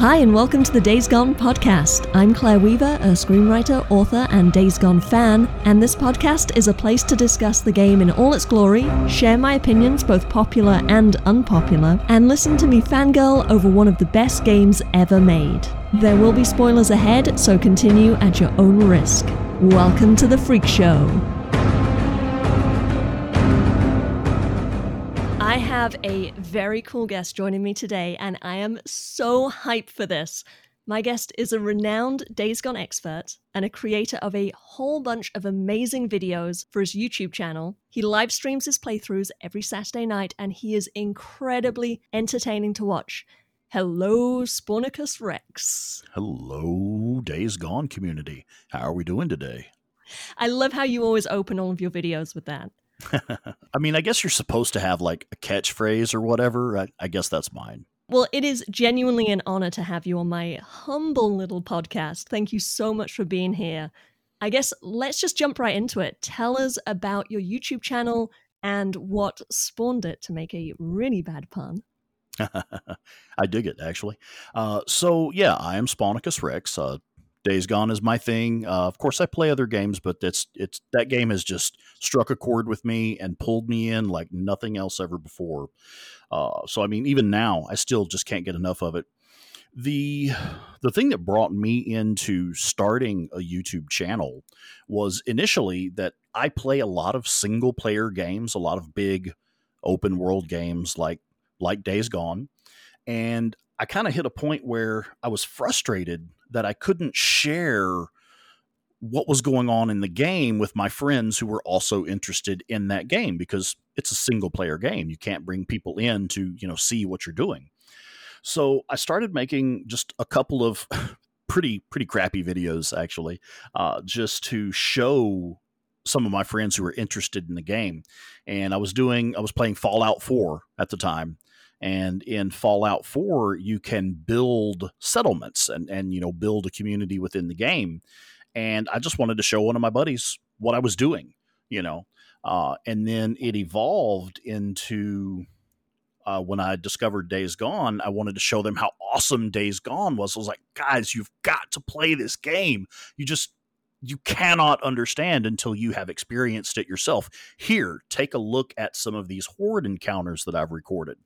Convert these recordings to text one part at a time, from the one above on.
Hi, and welcome to the Days Gone podcast. I'm Claire Weaver, a screenwriter, author, and Days Gone fan, and this podcast is a place to discuss the game in all its glory, share my opinions, both popular and unpopular, and listen to me fangirl over one of the best games ever made. There will be spoilers ahead, so continue at your own risk. Welcome to the Freak Show. Have a very cool guest joining me today, and I am so hyped for this. My guest is a renowned Days Gone expert and a creator of a whole bunch of amazing videos for his YouTube channel. He live streams his playthroughs every Saturday night, and he is incredibly entertaining to watch. Hello, Spawnicus Rex. Hello, Days Gone community. How are we doing today? I love how you always open all of your videos with that. I mean, I guess you're supposed to have like a catchphrase or whatever. I, I, guess that's mine. Well, it is genuinely an honor to have you on my humble little podcast. Thank you so much for being here. I guess let's just jump right into it. Tell us about your YouTube channel and what spawned it to make a really bad pun. I dig it, actually. Uh, so, yeah, I am Spawnicus Rex, uh, Days Gone is my thing. Uh, of course, I play other games, but it's it's that game has just struck a chord with me and pulled me in like nothing else ever before. Uh, so, I mean, even now, I still just can't get enough of it. the The thing that brought me into starting a YouTube channel was initially that I play a lot of single player games, a lot of big open world games like like Days Gone, and I kind of hit a point where I was frustrated that I couldn't share what was going on in the game with my friends who were also interested in that game because it's a single player game. You can't bring people in to, you know, see what you're doing. So I started making just a couple of pretty pretty crappy videos actually, uh, just to show some of my friends who were interested in the game. And I was doing I was playing Fallout 4 at the time and in Fallout 4, you can build settlements and, and you know build a community within the game. And I just wanted to show one of my buddies what I was doing, you know. Uh, and then it evolved into uh, when I discovered Days Gone, I wanted to show them how awesome Days Gone was. I was like, guys, you've got to play this game. You just you cannot understand until you have experienced it yourself. Here, take a look at some of these horde encounters that I've recorded.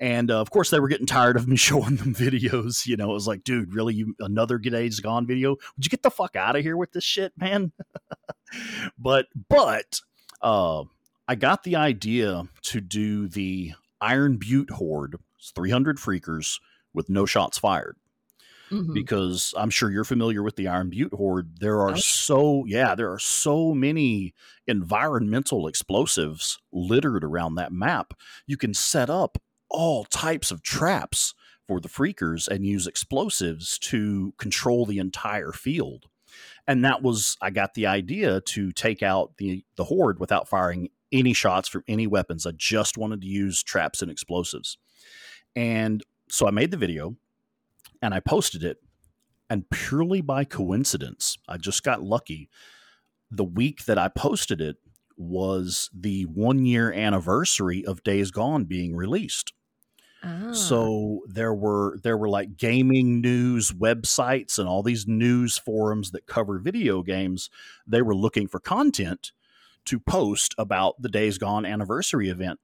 And uh, of course, they were getting tired of me showing them videos. You know, it was like, dude, really, you another Days Gone video? Would you get the fuck out of here with this shit, man? but but uh, I got the idea to do the Iron Butte Horde, 300 freakers with no shots fired. Mm-hmm. Because I'm sure you're familiar with the Iron Butte Horde. There are so, yeah, there are so many environmental explosives littered around that map. You can set up all types of traps for the freakers and use explosives to control the entire field. And that was I got the idea to take out the the horde without firing any shots from any weapons. I just wanted to use traps and explosives. And so I made the video and I posted it and purely by coincidence, I just got lucky. The week that I posted it was the 1 year anniversary of Days Gone being released. Ah. So there were there were like gaming news websites and all these news forums that cover video games. They were looking for content to post about the Days Gone anniversary event,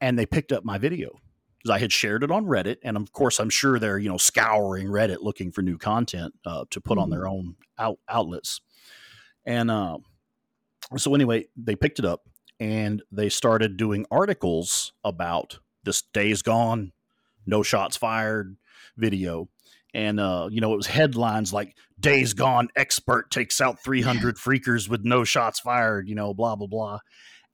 and they picked up my video because I had shared it on Reddit, and of course I'm sure they're you know scouring Reddit looking for new content uh, to put mm-hmm. on their own out, outlets. And uh, so anyway, they picked it up and they started doing articles about this days gone, no shots fired video. And, uh, you know, it was headlines like Days Gone expert takes out 300 freakers with no shots fired, you know, blah, blah, blah.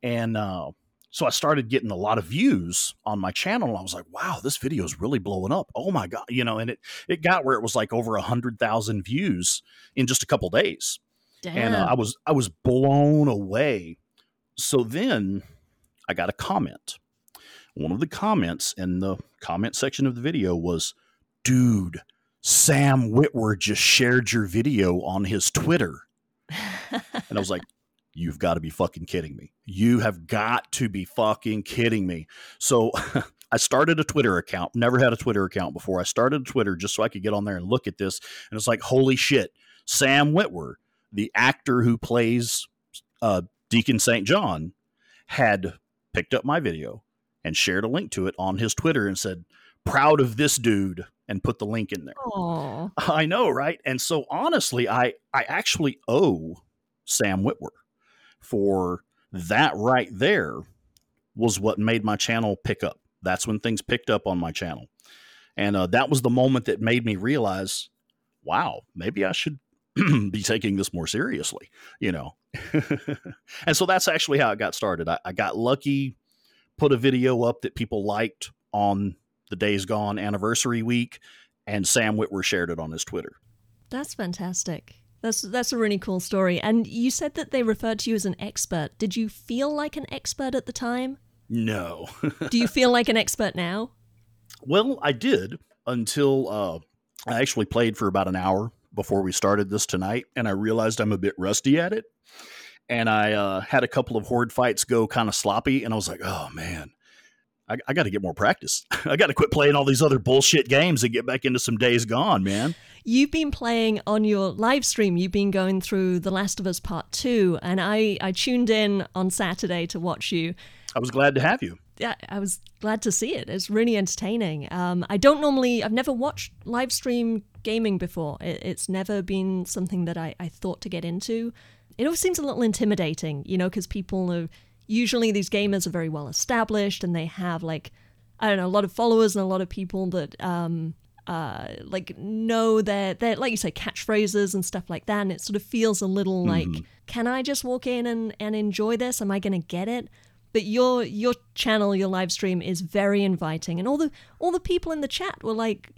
And uh, so I started getting a lot of views on my channel. And I was like, wow, this video is really blowing up. Oh my God. You know, and it, it got where it was like over a hundred thousand views in just a couple days. Damn. And uh, I was, I was blown away. So then I got a comment one of the comments in the comment section of the video was, dude, Sam Witwer just shared your video on his Twitter. and I was like, you've got to be fucking kidding me. You have got to be fucking kidding me. So I started a Twitter account. Never had a Twitter account before. I started a Twitter just so I could get on there and look at this. And it's like, holy shit, Sam Witwer, the actor who plays uh, Deacon St. John, had picked up my video and shared a link to it on his Twitter and said, proud of this dude and put the link in there. Aww. I know, right? And so honestly, I I actually owe Sam Witwer for that right there was what made my channel pick up. That's when things picked up on my channel. And uh, that was the moment that made me realize, wow, maybe I should be taking this more seriously, you know? and so that's actually how it got started. I, I got lucky, put a video up that people liked on the Days Gone anniversary week, and Sam Witwer shared it on his Twitter. That's fantastic. That's that's a really cool story. And you said that they referred to you as an expert. Did you feel like an expert at the time? No. Do you feel like an expert now? Well, I did until uh, I actually played for about an hour before we started this tonight, and I realized I'm a bit rusty at it. And I uh, had a couple of horde fights go kind of sloppy, and I was like, oh man, I, I got to get more practice. I got to quit playing all these other bullshit games and get back into some days gone, man. You've been playing on your live stream. You've been going through The Last of Us Part Two, and I I tuned in on Saturday to watch you. I was glad to have you. Yeah, I was glad to see it. It's really entertaining. Um, I don't normally, I've never watched live stream gaming before. It, it's never been something that I, I thought to get into. It always seems a little intimidating, you know, because people are usually these gamers are very well established and they have like I don't know a lot of followers and a lot of people that um uh like know their their like you say catchphrases and stuff like that and it sort of feels a little mm-hmm. like can I just walk in and and enjoy this? Am I going to get it? But your your channel your live stream is very inviting and all the all the people in the chat were like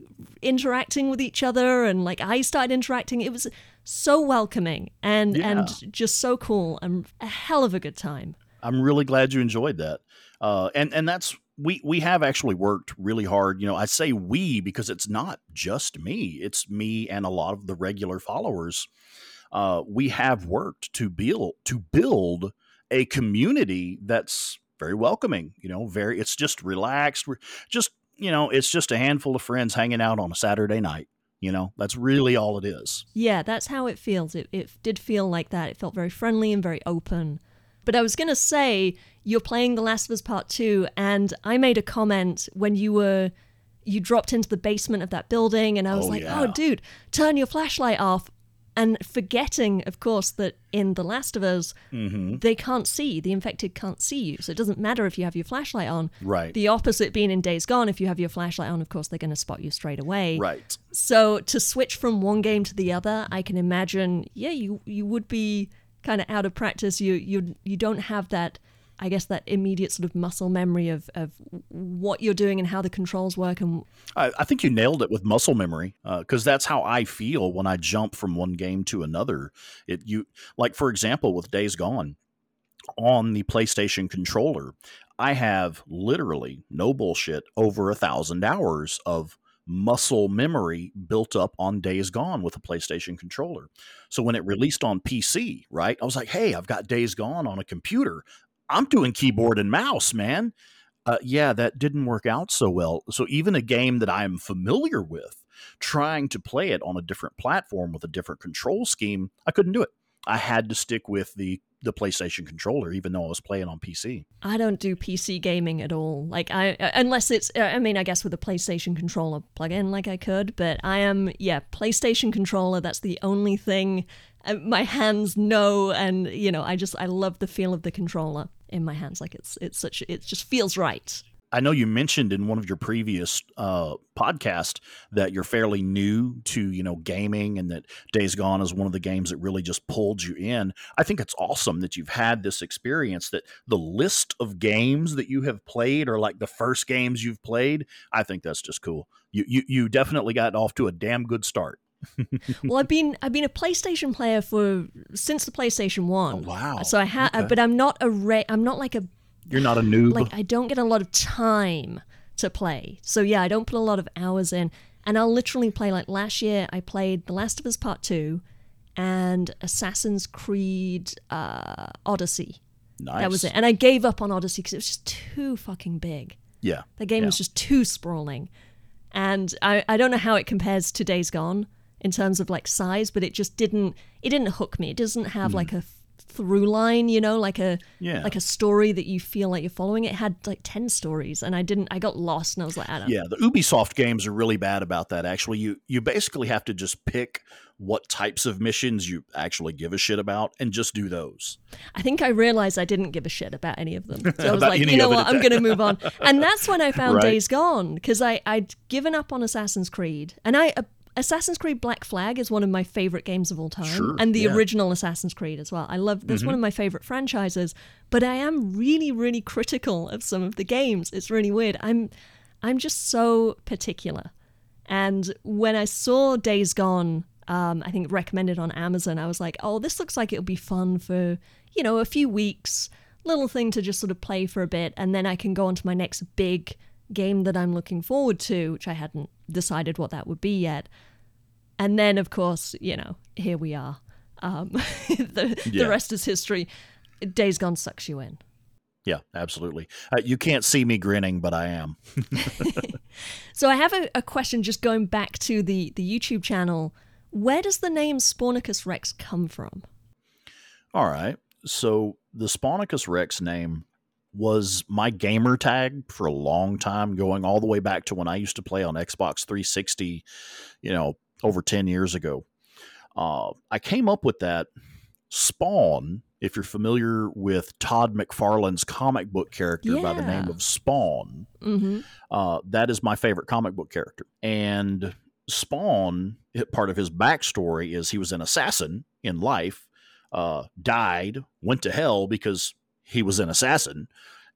interacting with each other and like I started interacting. It was so welcoming and yeah. and just so cool and a hell of a good time I'm really glad you enjoyed that. Uh, and and that's we we have actually worked really hard. You know, I say we because it's not just me; it's me and a lot of the regular followers. Uh, we have worked to build to build a community that's very welcoming. You know, very it's just relaxed. We're just you know, it's just a handful of friends hanging out on a Saturday night. You know, that's really all it is. Yeah, that's how it feels. It, it did feel like that. It felt very friendly and very open. But I was going to say, you're playing The Last of Us Part 2, and I made a comment when you were. You dropped into the basement of that building, and I was oh, like, oh, yeah. oh, dude, turn your flashlight off. And forgetting, of course, that in The Last of Us, mm-hmm. they can't see. The infected can't see you. So it doesn't matter if you have your flashlight on. Right. The opposite being in Days Gone, if you have your flashlight on, of course, they're going to spot you straight away. Right. So to switch from one game to the other, I can imagine, yeah, you, you would be kind of out of practice, you you you don't have that. I guess that immediate sort of muscle memory of, of what you're doing and how the controls work. And I, I think you nailed it with muscle memory because uh, that's how I feel when I jump from one game to another. It you like for example with Days Gone on the PlayStation controller, I have literally no bullshit over a thousand hours of muscle memory built up on Days Gone with a PlayStation controller. So when it released on PC, right, I was like, hey, I've got Days Gone on a computer. I'm doing keyboard and mouse, man. Uh, yeah, that didn't work out so well. So even a game that I am familiar with, trying to play it on a different platform with a different control scheme, I couldn't do it. I had to stick with the the PlayStation controller, even though I was playing on PC. I don't do PC gaming at all. Like I, uh, unless it's, uh, I mean, I guess with a PlayStation controller plug in, like I could, but I am, yeah, PlayStation controller. That's the only thing my hands know, and you know, I just, I love the feel of the controller in my hands. Like it's, it's such, it just feels right. I know you mentioned in one of your previous uh, podcast that you're fairly new to you know gaming, and that Days Gone is one of the games that really just pulled you in. I think it's awesome that you've had this experience. That the list of games that you have played are like the first games you've played. I think that's just cool. You you you definitely got off to a damn good start. well, I've been I've been a PlayStation player for since the PlayStation One. Oh, wow! So I have, okay. but I'm not a re- I'm not like a you're not a noob. Like I don't get a lot of time to play. So yeah, I don't put a lot of hours in. And I'll literally play like last year I played The Last of Us Part 2 and Assassin's Creed uh, Odyssey. Nice. That was it. And I gave up on Odyssey because it was just too fucking big. Yeah. The game yeah. was just too sprawling. And I, I don't know how it compares to Days Gone in terms of like size, but it just didn't it didn't hook me. It doesn't have hmm. like a through line, you know, like a Yeah. like a story that you feel like you're following. It had like ten stories, and I didn't. I got lost, and I was like, I don't. Yeah, the Ubisoft games are really bad about that. Actually, you you basically have to just pick what types of missions you actually give a shit about and just do those. I think I realized I didn't give a shit about any of them. So I was like, you know what, I'm going to move on. And that's when I found Right. Days Gone because I I'd given up on Assassin's Creed, and I. Uh, Assassin's Creed Black Flag is one of my favorite games of all time, Sure, and the yeah. original Assassin's Creed as well. I love that's one of my favorite franchises. But I am really, really critical of some of the games. It's really weird. I'm, I'm just so particular. And when I saw Days Gone, um, I think recommended on Amazon, I was like, oh, this looks like it'll be fun for, you know, a few weeks, little thing to just sort of play for a bit, and then I can go on to my next big game that I'm looking forward to, which I hadn't decided what that would be yet. And then, of course, you know, here we are. Um, the, Yeah. the rest is history. Days Gone sucks you in. Yeah, absolutely. Uh, you can't see me grinning, but I am. So I have a, a question just going back to the, the YouTube channel. Where does the name Spawnicus Rex come from? All right. So the Spawnicus Rex name was my gamer tag for a long time, going all the way back to when I used to play on Xbox 360, you know, over 10 years ago. Uh, I came up with that Spawn, if you're familiar with Todd McFarlane's comic book character by the name of Spawn. Mm-hmm. Uh, that is my favorite comic book character. And Spawn, part of his backstory is he was an assassin in life, uh, died, went to hell because he was an assassin,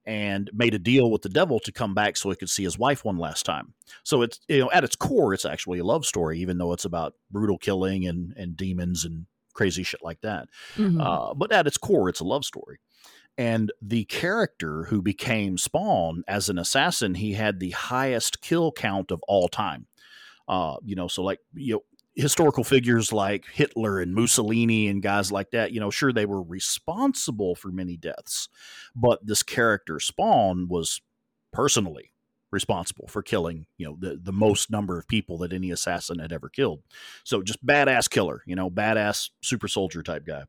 and made a deal with the devil to come back so he could see his wife one last time. So it's you know at its core, it's actually a love story, even though it's about brutal killing and and demons and crazy shit like that. Mhm. Uh, but at its core, it's a love story. And the character who became Spawn as an assassin, he had the highest kill count of all time. Uh, you know, so like you know, historical figures like Hitler and Mussolini and guys like that, you know, sure they were responsible for many deaths, but this character Spawn was personally responsible for killing, you know, the the most number of people that any assassin had ever killed. So just badass killer, you know, badass super soldier type guy.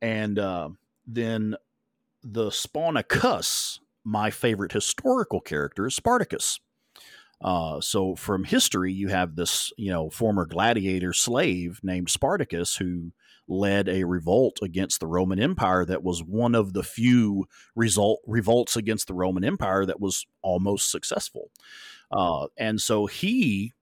And uh, then the Spawn Spawnicus, my favorite historical character, is Spartacus. Uh, so from history, you have this, you know, former gladiator slave named Spartacus who led a revolt against the Roman Empire that was one of the few result revolts against the Roman Empire that was almost successful. Uh, and so he,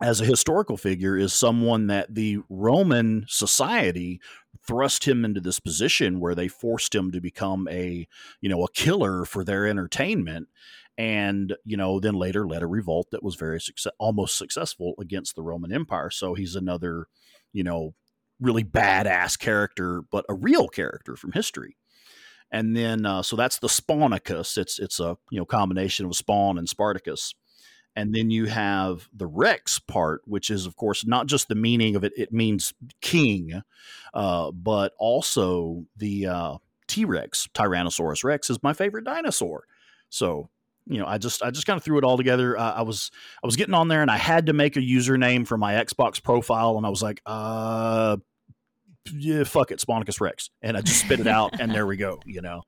as a historical figure, is someone that the Roman society thrust him into this position where they forced him to become a, you know, a killer for their entertainment and you know then later led a revolt that was very success almost successful against the roman empire. So he's another you know really badass character but a real character from history. And then uh, so that's the spawnicus it's it's a you know combination of spawn and spartacus. And then you have the rex part which is of course not just the meaning of it it means king uh, but also the uh, t-rex tyrannosaurus rex is my favorite dinosaur. So you know, I just I just kind of threw it all together. Uh, I was I was getting on there and I had to make a username for my Xbox profile, and I was like, uh, yeah, fuck it, Spawnicus Rex, and I just spit it out, and there we go. You know,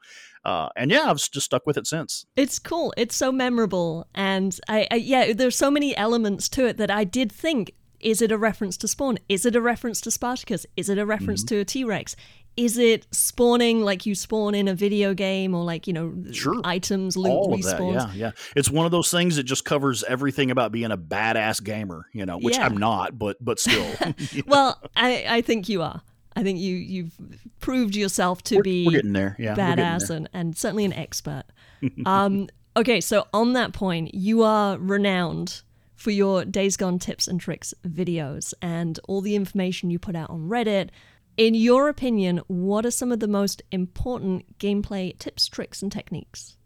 uh, and yeah, I've just stuck with it since. It's cool. It's so memorable, and I, I yeah, there's so many elements to it that I did think: is it a reference to Spawn? Is it a reference to Spartacus? Is it a reference Mm-hmm. to a T Rex? Is it spawning like you spawn in a video game, or like you know, Sure. items loot all of that, yeah, yeah. It's one of those things that just covers everything about being a badass gamer. You know, which Yeah. I'm not, but but still, Well, I, I think you are. I think you you've proved yourself to we're, be we're getting there. Yeah, badass there. and, and certainly an expert. um, okay, so on that point, you are renowned for your Days Gone tips and tricks videos and all the information you put out on Reddit. In your opinion, what are some of the most important gameplay tips, tricks, and techniques?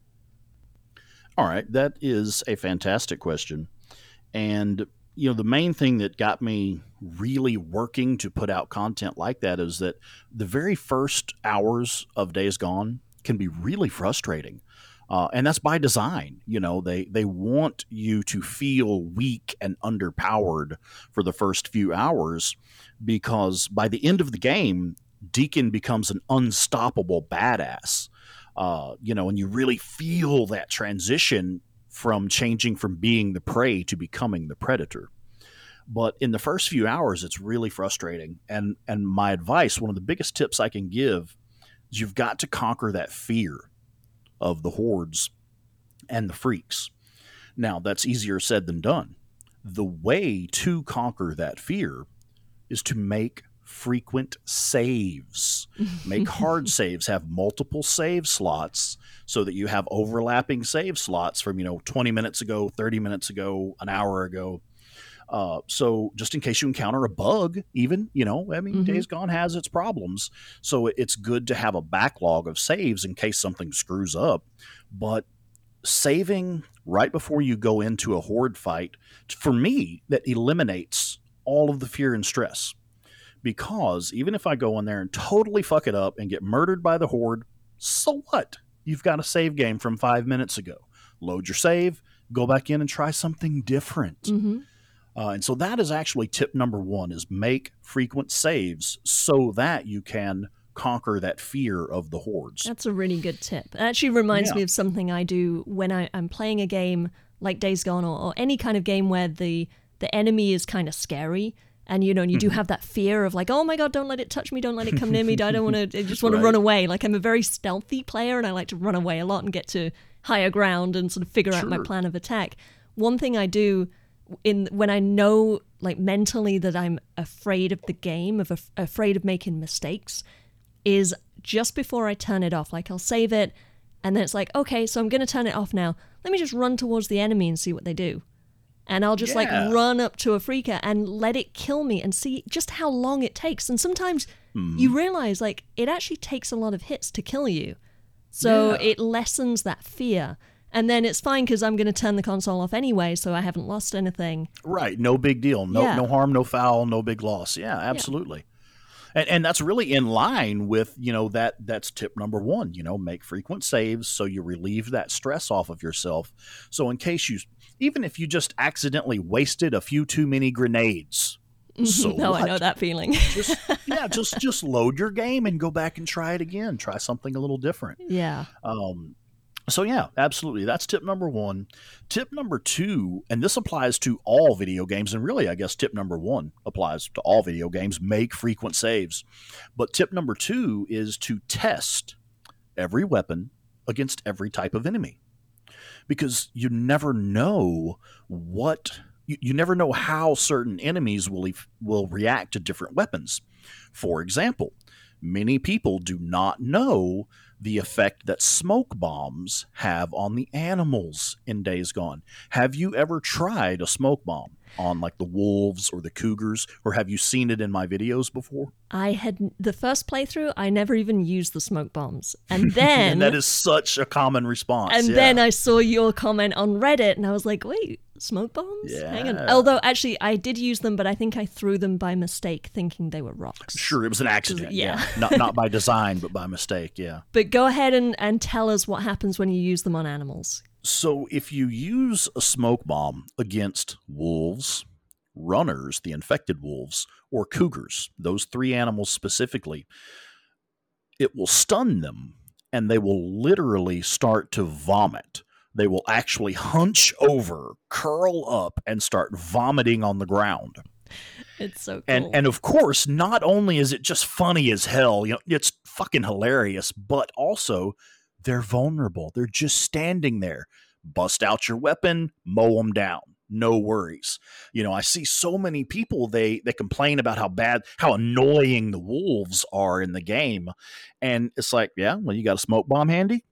All right, that is a fantastic question. And you know, the main thing that got me really working to put out content like that is that the very first hours of Days Gone can be really frustrating. Uh, and that's by design. You know, they they want you to feel weak and underpowered for the first few hours, because by the end of the game, Deacon becomes an unstoppable badass. Uh, you know, and you really feel that transition from changing from being the prey to becoming the predator. But in the first few hours, it's really frustrating. And and my advice, one of the biggest tips I can give, is you've got to conquer that fear of the hordes and the freaks. Now, that's easier said than done. The way to conquer that fear is to make frequent saves. Make hard saves, have multiple save slots so that you have overlapping save slots from, you know, 20 minutes ago, 30 minutes ago, an hour ago. Uh, so just in case you encounter a bug, even, you know, I mean, mm-hmm. Days Gone has its problems. So it's good to have a backlog of saves in case something screws up. But saving right before you go into a horde fight, for me, that eliminates all of the fear and stress because even if I go in there and totally fuck it up and get murdered by the horde, so what? You've got a save game from five minutes ago. Load your save, go back in and try something different. Mm-hmm. Uh, and so that is actually tip number one: is make frequent saves so that you can conquer that fear of the hordes. That's a really good tip. It actually reminds yeah. me of something I do when I, am playing a game like Days Gone or, or any kind of game where the the enemy is kind of scary and you know, and you do mm-hmm. have that fear of like, oh my god, don't let it touch me, don't let it come near me. I don't want to. I just want right. to run away. Like I'm a very stealthy player, and I like to run away a lot and get to higher ground and sort of figure sure. out my plan of attack. One thing I do in when I know like mentally that I'm afraid of the game, of af- afraid of making mistakes, is just before I turn it off. Like I'll save it, and then it's like, okay, so I'm gonna turn it off now. Let me just run towards the enemy and see what they do and I'll just yeah. like run up to a freaker and let it kill me and see just how long it takes. And sometimes mm. you realize like it actually takes a lot of hits to kill you. So yeah. it lessens that fear. And then it's fine because I'm going to turn the console off anyway, so I haven't lost anything. Right. No big deal. No, yeah. no harm, no foul, no big loss. Yeah, absolutely. And, and that's really in line with you know that that's tip number one you know make frequent saves so you relieve that stress off of yourself so in case you even if you just accidentally wasted a few too many grenades. So no, what? I know that feeling. just, yeah, just just load your game and go back and try it again. Try something a little different. Yeah. Um, so yeah, absolutely. That's tip number one. Tip number two, and this applies to all video games, and really, I guess tip number one applies to all video games. Make frequent saves. But tip number two is to test every weapon against every type of enemy because you never know what you, you never know how certain enemies will will react to different weapons. For example, many people do not know the effect that smoke bombs have on the animals in Days Gone. Have you ever tried a smoke bomb? on like the wolves or the cougars, or have you seen it in my videos before? I had the first playthrough. I never even used the smoke bombs, and then and that is such a common response. And yeah. then I saw your comment on Reddit, and I was like, wait, smoke bombs? Yeah. Hang on. Although actually, I did use them, but I think I threw them by mistake, thinking they were rocks. Sure, it was an accident. Yeah, yeah. not not by design, but by mistake. Yeah. But go ahead and and tell us what happens when you use them on animals. So, if you use a smoke bomb against wolves, runners, the infected wolves, or cougars, those three animals specifically, it will stun them and they will literally start to vomit. They will actually hunch over, curl up, and start vomiting on the ground. It's so cool. And and of course, not only is it just funny as hell, you know, it's fucking hilarious, but also they're vulnerable. They're just standing there. Bust out your weapon, mow them down. No worries. You know, I see so many people they they complain about how bad, how annoying the wolves are in the game, and it's like, yeah, well, you got a smoke bomb handy,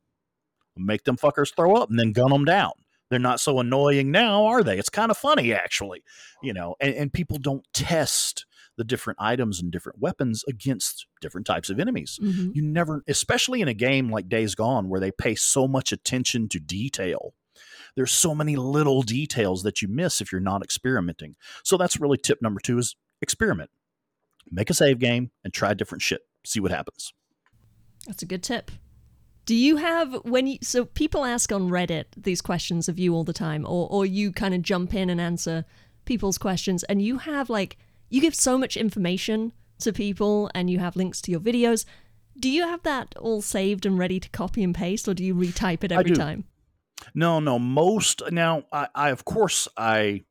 make them fuckers throw up, and then gun them down they're not so annoying now, are they? It's kind of funny, actually, you know. And, and, people don't test the different items and different weapons against different types of enemies. Mm-hmm. You never, especially in a game like Days Gone, where they pay so much attention to detail. There's so many little details that you miss if you're not experimenting. So that's really tip number two: is experiment. Make a save game and try different shit. See what happens. That's a good tip. Do you have when you so people ask on Reddit these questions of you all the time, or or you kind of jump in and answer people's questions, and you have like you give so much information to people, and you have links to your videos. Do you have that all saved and ready to copy and paste, or do you retype it every time? No, no. Most now, I, I of course I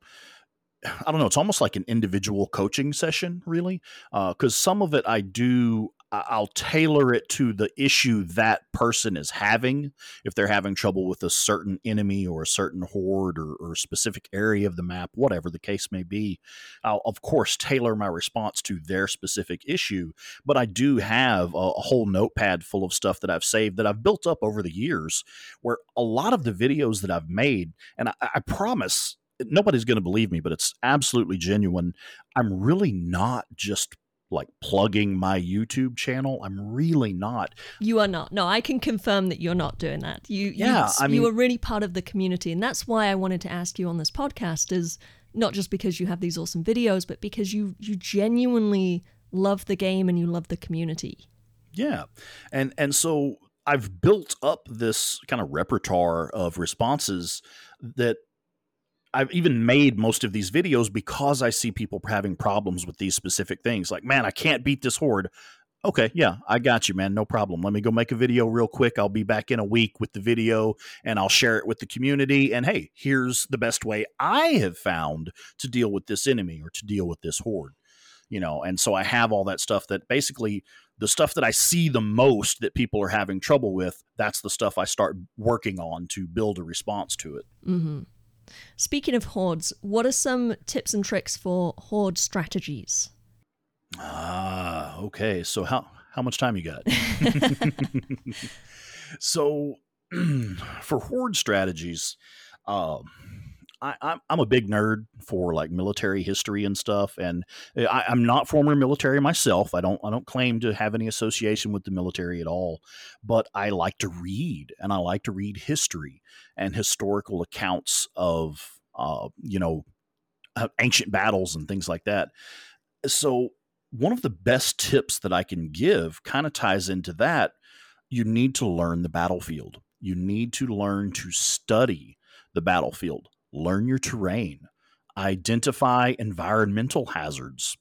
I don't know. It's almost like an individual coaching session, really, because uh, some of it I do. I'll tailor it to the issue that person is having. If they're having trouble with a certain enemy or a certain horde or, or specific area of the map, whatever the case may be, I'll of course tailor my response to their specific issue. But I do have a, a whole notepad full of stuff that I've saved that I've built up over the years, where a lot of the videos that I've made, and I, I promise nobody's going to believe me, but it's absolutely genuine. I'm really not just like plugging my YouTube channel. I'm really not. You are not. No, I can confirm that you're not doing that. You, yeah, you, I mean, you are really part of the community, and that's why I wanted to ask you on this podcast. Is not just because you have these awesome videos, but because you you genuinely love the game and you love the community. Yeah, and and so I've built up this kind of repertoire of responses that I've even made most of these videos because I see people having problems with these specific things. Like, man, I can't beat this horde. Okay, yeah, I got you, man. No problem. Let me go make a video real quick. I'll be back in a week with the video and I'll share it with the community. And hey, here's the best way I have found to deal with this enemy or to deal with this horde. You know, and so I have all that stuff that basically the stuff that I see the most that people are having trouble with, that's the stuff I start working on to build a response to it. Mm-hmm. Speaking of hordes, what are some tips and tricks for horde strategies? Ah, okay. So how how much time you got? so for horde strategies, um, I, am a big nerd for like military history and stuff, and I, am not former military myself. I don't I don't claim to have any association with the military at all, but I like to read, and I like to read history and historical accounts of uh, you know uh, ancient battles and things like that. So one of the best tips that I can give kind of ties into that. You need to learn the battlefield. You need to learn to study the battlefield learn your terrain, identify environmental hazards,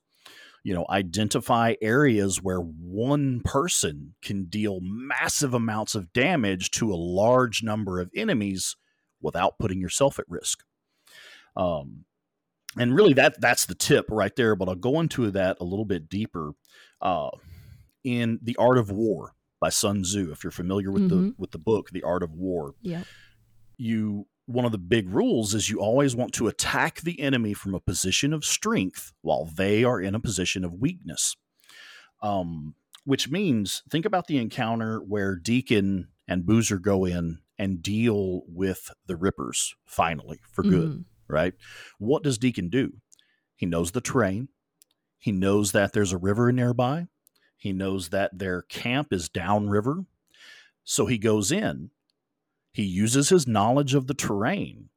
you know, identify areas where one person can deal massive amounts of damage to a large number of enemies without putting yourself at risk. Um, and really that that's the tip right there but i'll go into that a little bit deeper uh, in the art of war by sun tzu if you're familiar with mm-hmm. the with the book the art of war yeah you one of the big rules is you always want to attack the enemy from a position of strength while they are in a position of weakness. Um, which means think about the encounter where Deacon and Boozer go in and deal with the Rippers finally for good, mm. right? What does Deacon do? He knows the terrain. He knows that there's a river nearby. He knows that their camp is downriver. So he goes in he uses his knowledge of the terrain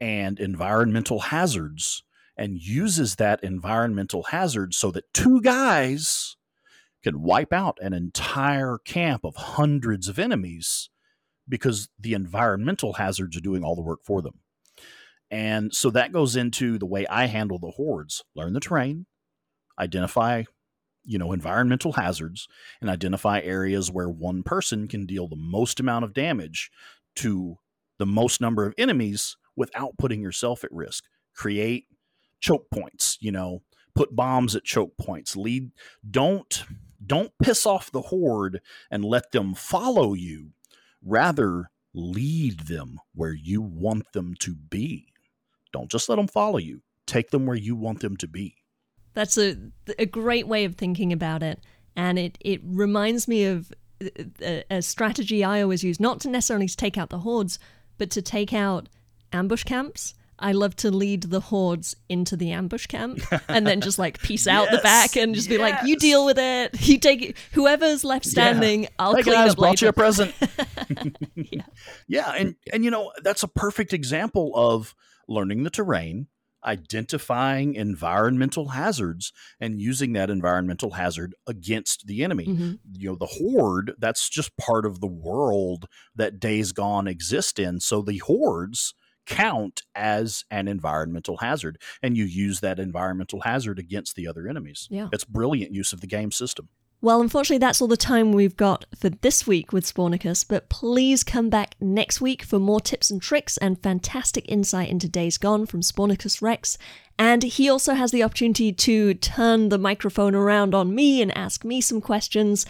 and environmental hazards and uses that environmental hazard so that two guys can wipe out an entire camp of hundreds of enemies because the environmental hazards are doing all the work for them. And so that goes into the way I handle the hordes learn the terrain, identify you know environmental hazards and identify areas where one person can deal the most amount of damage to the most number of enemies without putting yourself at risk. Create choke points, you know, put bombs at choke points. Lead don't don't piss off the horde and let them follow you. Rather, lead them where you want them to be. Don't just let them follow you. Take them where you want them to be. That's a a great way of thinking about it, and it it reminds me of a, a strategy I always use, not to necessarily take out the hordes, but to take out ambush camps. I love to lead the hordes into the ambush camp and then just like peace out yes, the back and just yes. be like, "You deal with it. You take it. Whoever's left standing, yeah. I'll hey clean guys, up brought later." you a present. yeah, yeah, and and you know that's a perfect example of learning the terrain, identifying environmental hazards and using that environmental hazard against the enemy. Mm-hmm. You know, the horde, that's just part of the world that Days Gone exists in. So the hordes count as an environmental hazard and you use that environmental hazard against the other enemies. Yeah. It's brilliant use of the game system. Well, unfortunately, that's all the time we've got for this week with Spawnicus, but please come back next week for more tips and tricks and fantastic insight into Days Gone from Spawnicus Rex. And he also has the opportunity to turn the microphone around on me and ask me some questions.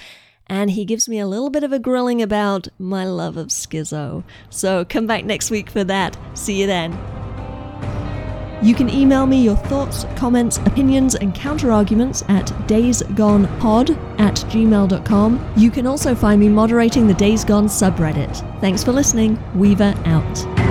And he gives me a little bit of a grilling about my love of Skizzo. So come back next week for that. See you then. You can email me your thoughts, comments, opinions, and counterarguments at daysgonepod at gmail.com. You can also find me moderating the Days Gone subreddit. Thanks for listening. Weaver out.